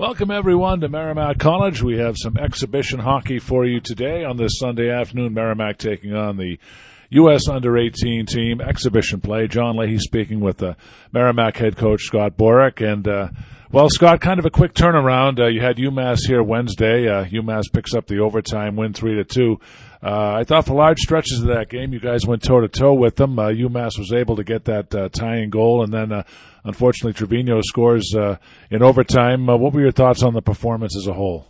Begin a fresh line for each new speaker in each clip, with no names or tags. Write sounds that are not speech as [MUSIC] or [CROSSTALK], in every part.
Welcome everyone to Merrimack College. We have some exhibition hockey for you today on this Sunday afternoon. Merrimack taking on the U.S. Under 18 team exhibition play. John Leahy speaking with the Merrimack head coach Scott Borek. And, uh, well, Scott, kind of a quick turnaround. Uh, you had UMass here Wednesday. Uh, UMass picks up the overtime win 3 to 2. Uh, I thought for large stretches of that game, you guys went toe to toe with them. Uh, UMass was able to get that uh, tying goal, and then uh, unfortunately Trevino scores in overtime. What were your thoughts on the performance as a whole?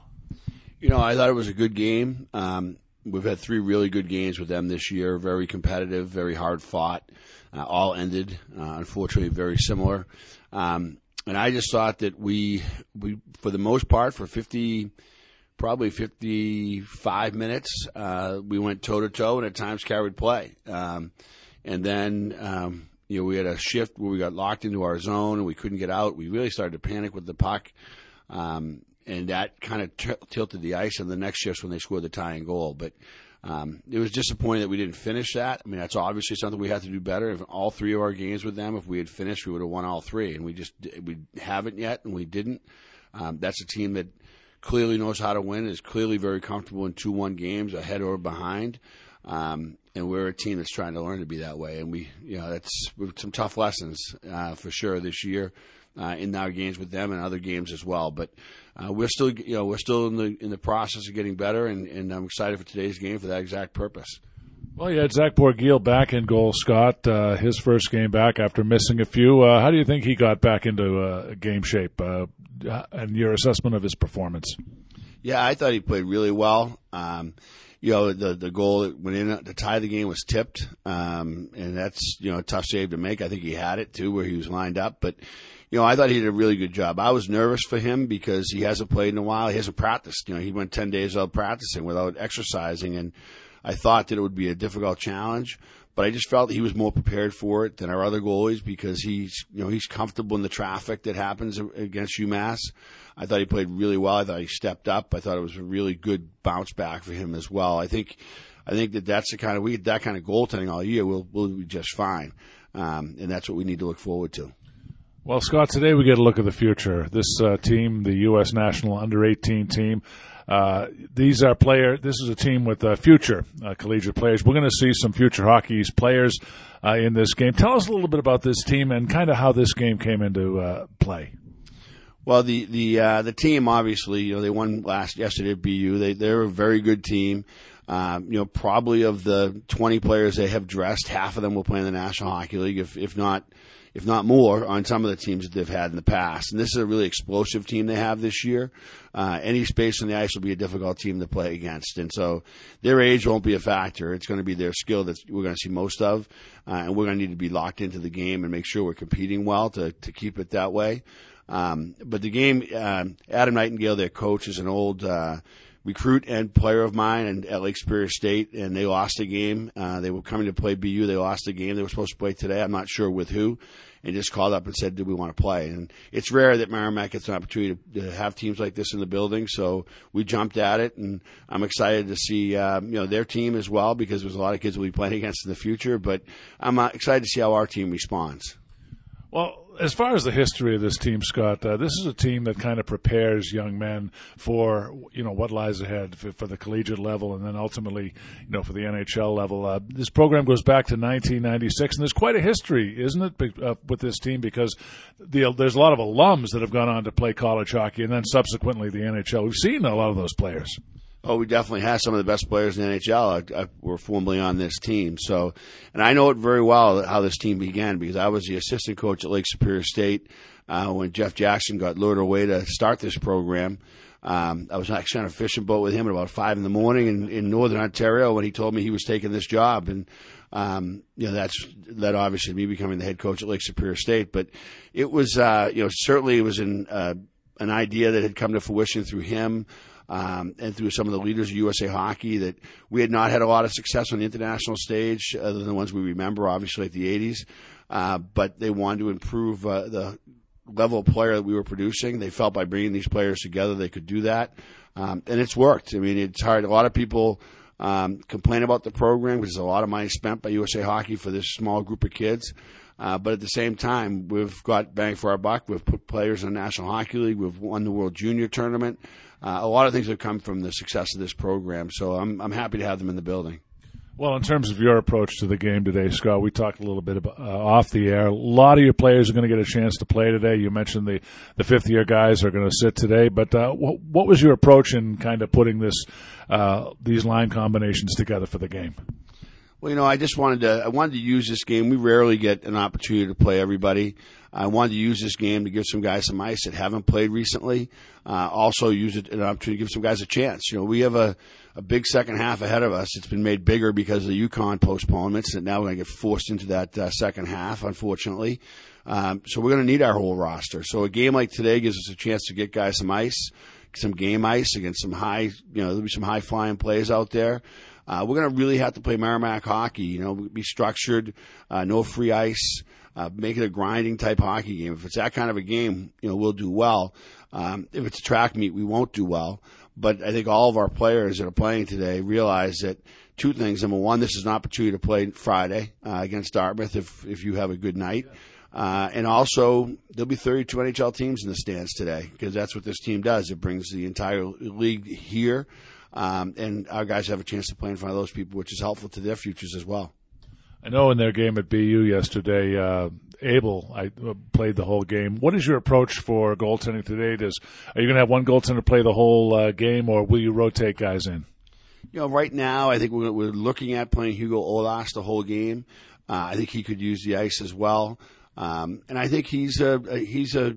You know, I thought it was a good game. Um, we've had three really good games with them this year. Very competitive, very hard fought. All ended, unfortunately, very similar. Um, and I just thought that we, we, for the most part, for 50, probably 55 minutes. Uh, we went toe to toe and at times carried play. Um, and then, um, you know, we had a shift where we got locked into our zone and we couldn't get out. We really started to panic with the puck. Um, and that kind of t- tilted the ice on the next shift when they scored the tying goal. But um, it was disappointing that we didn't finish that. I mean, that's obviously something we have to do better. If all three of our games with them, if we had finished, we would have won all three, and we just we haven't yet, and we didn't. Um, that's a team that clearly knows how to win, is clearly very comfortable in 2 1 games, ahead or behind. Um, and we're a team that's trying to learn to be that way. And we, you know, that's some tough lessons uh, for sure this year uh, in our games with them and other games as well. But uh, we're still, you know, we're still in the in the process of getting better, and, and I'm excited for today's game for that exact purpose.
Well, you had Zach Borgiel back in goal, Scott. Uh, his first game back after missing a few. Uh, how do you think he got back into uh, game shape? Uh, and your assessment of his performance?
Yeah, I thought he played really well. Um, you know, the the goal that went in to tie the game was tipped, um, and that's you know a tough save to make. I think he had it too, where he was lined up, but. You know, I thought he did a really good job. I was nervous for him because he hasn't played in a while. He hasn't practiced. You know, he went 10 days without practicing, without exercising. And I thought that it would be a difficult challenge but I just felt he was more prepared for it than our other goalies because he's you know he's comfortable in the traffic that happens against UMass. I thought he played really well. I thought he stepped up. I thought it was a really good bounce back for him as well. I think I think that that's the kind of we that kind of goaltending all year. We'll we'll be just fine, um, and that's what we need to look forward to.
Well, Scott, today we get a look at the future. This uh, team, the U.S. national under 18 team, uh, these are player. This is a team with uh, future uh, collegiate players. We're going to see some future hockey's players uh, in this game. Tell us a little bit about this team and kind of how this game came into uh, play.
Well, the the the team obviously, you know, they won last yesterday at BU. They they're a very good team. Um, you know, probably of the 20 players they have dressed, half of them will play in the National Hockey League, if if not if not more, on some of the teams that they've had in the past. And this is a really explosive team they have this year. Uh, any space on the ice will be a difficult team to play against. And so their age won't be a factor. It's going to be their skill that we're going to see most of. Uh, and we're going to need to be locked into the game and make sure we're competing well to, to keep it that way. Um, but the game, uh, Adam Nightingale, their coach, is an old, uh, recruit and player of mine and at Lake Superior State, and they lost a game. Uh, they were coming to play BU. They lost a game. They were supposed to play today. I'm not sure with who, and just called up and said, "Do we want to play?" And it's rare that Merrimack gets an opportunity to, to have teams like this in the building, so we jumped at it, and I'm excited to see uh, you know their team as well because there's a lot of kids we'll be playing [LAUGHS] against in the future. But I'm uh, excited to see how our team responds.
Well, as far as the history of this team, Scott, uh, this is a team that kind of prepares young men for you know what lies ahead for, for, the collegiate level, and then ultimately, you know, for the NHL level. Uh, this program goes back to 1996, and there's quite a history, isn't it, uh, with this team because the, there's a lot of alums that have gone on to play college hockey, and then subsequently the NHL. We've seen a lot of those players.
Oh, we definitely have some of the best players in the NHL. I, I, we're formerly on this team, so and I know it very well how this team began because I was the assistant coach at Lake Superior State uh, when Jeff Jackson got lured away to start this program. Um, I was actually on a fishing boat with him at about five in the morning in, in northern Ontario when he told me he was taking this job, and um, you know that's led obviously me becoming the head coach at Lake Superior State. But it was uh, you know certainly it was an uh, an idea that had come to fruition through him um, and through some of the leaders of USA Hockey that we had not had a lot of success on the international stage, other than the ones we remember, obviously, like the 80s. Uh, but they wanted to improve uh, the level of player that we were producing. They felt by bringing these players together they could do that. Um, and it's worked. I mean, it's hard. A lot of people um, complain about the program because there's a lot of money spent by USA Hockey for this small group of kids. Uh, but at the same time, we've got bang for our buck. We've put players in the National Hockey League. We've won the World Junior Tournament. Uh, a lot of things have come from the success of this program. So I'm, I'm happy to have them in the building.
Well, in terms of your approach to the game today, Scott, we talked a little bit about, uh, off the air. A lot of your players are going to get a chance to play today. You mentioned the, the fifth year guys are going to sit today, but uh, what, what, was your approach in kind of putting this uh, these line combinations together for the game?
Well, you know, I just wanted to I wanted to use this game. We rarely get an opportunity to play everybody. I wanted to use this game to give some guys some ice that haven't played recently. Uh, also, use it an opportunity to give some guys a chance. You know, we have a a big second half ahead of us. It's been made bigger because of the UConn postponements, and now we're going to get forced into that uh, second half, unfortunately. Um, so we're going to need our whole roster. So a game like today gives us a chance to get guys some ice, some game ice against some high, you know, there'll be some high flying plays out there. Uh, we're going to really have to play Merrimack hockey. You know, be structured, uh, no free ice, uh, make it a grinding type hockey game. If it's that kind of a game, you know, we'll do well. Um, if it's a track meet, we won't do well. But I think all of our players that are playing today realize that two things. Number one, this is an opportunity to play Friday uh, against Dartmouth if if you have a good night. Uh, and also, there'll be 32 NHL teams in the stands today because that's what this team does. It brings the entire league here. Um, and our guys have a chance to play in front of those people, which is helpful to their futures as well.
I know in their game at BU yesterday, uh, Abel I uh, played the whole game. What is your approach for goaltending today? Does are you going to have one goaltender play the whole uh, game, or will you rotate guys in?
You know, right now I think we're, we're looking at playing Hugo Ollas the whole game. Uh, I think he could use the ice as well, um, and I think he's a he's a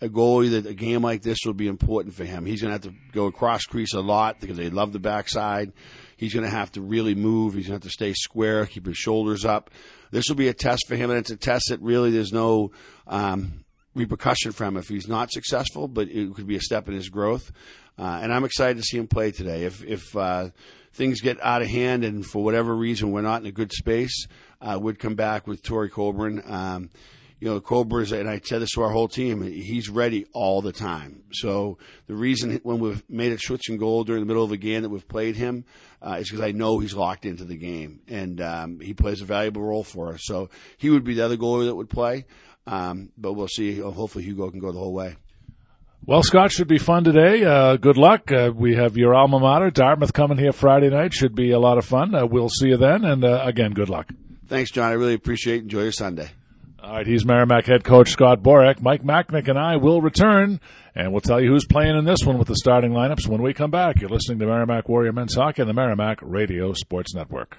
a goalie that a game like this will be important for him. He's going to have to go across crease a lot because they love the backside. He's going to have to really move. He's going to have to stay square, keep his shoulders up. This will be a test for him, and it's a test that really there's no um, repercussion from if he's not successful, but it could be a step in his growth. Uh, and I'm excited to see him play today. If if uh, things get out of hand and for whatever reason we're not in a good space, uh, would come back with Tori Colburn. Um, you know, Cobras, and I said this to our whole team, he's ready all the time. So the reason when we've made a switch and goal during the middle of a game that we've played him uh, is because I know he's locked into the game and um, he plays a valuable role for us. So he would be the other goalie that would play, um, but we'll see. Hopefully Hugo can go the whole way.
Well, Scott, should be fun today. Uh, good luck. Uh, we have your alma mater, Dartmouth, coming here Friday night. Should be a lot of fun. Uh, we'll see you then. And uh, again, good luck.
Thanks, John. I really appreciate it. Enjoy your Sunday.
All right, he's Merrimack head coach Scott Borek. Mike Macknick and I will return, and we'll tell you who's playing in this one with the starting lineups when we come back. You're listening to Merrimack Warrior Men's Hockey on the Merrimack Radio Sports Network.